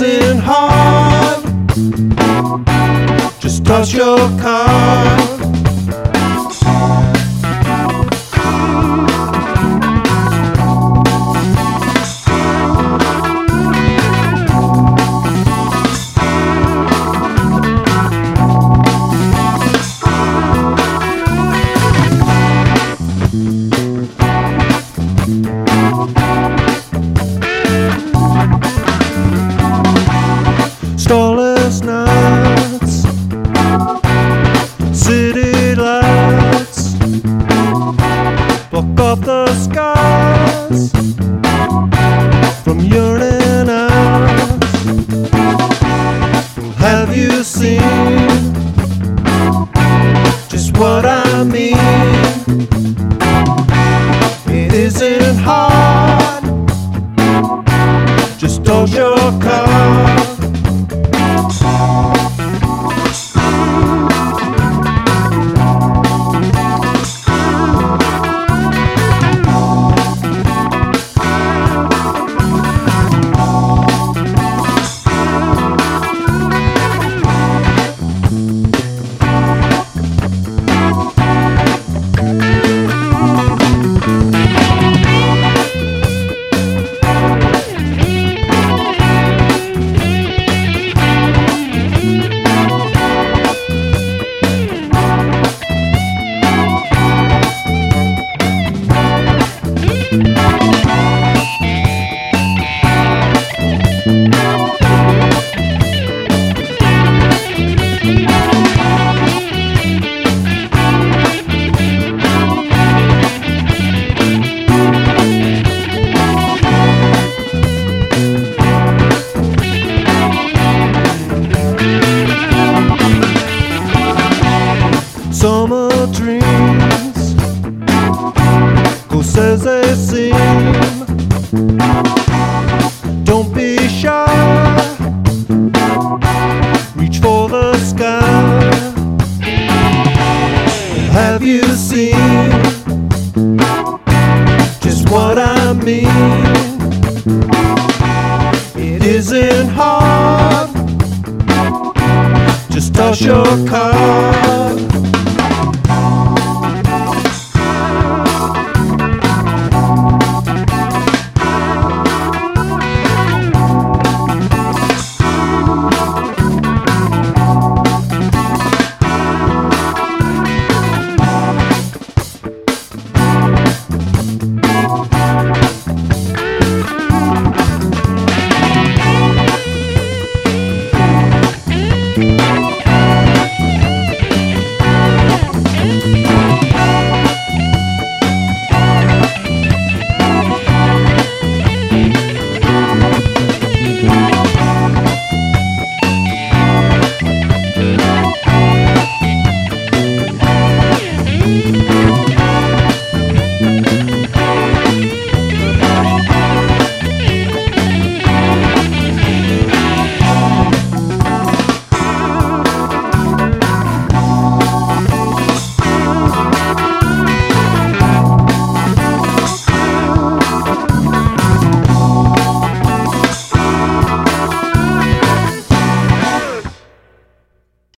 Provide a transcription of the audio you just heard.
Isn't hard. Just toss your card. What I mean? It isn't hard, just toss your card. Cause as they seem. Don't be shy. Reach for the sky. Have you seen Just what I mean? It isn't hard. Just toss your card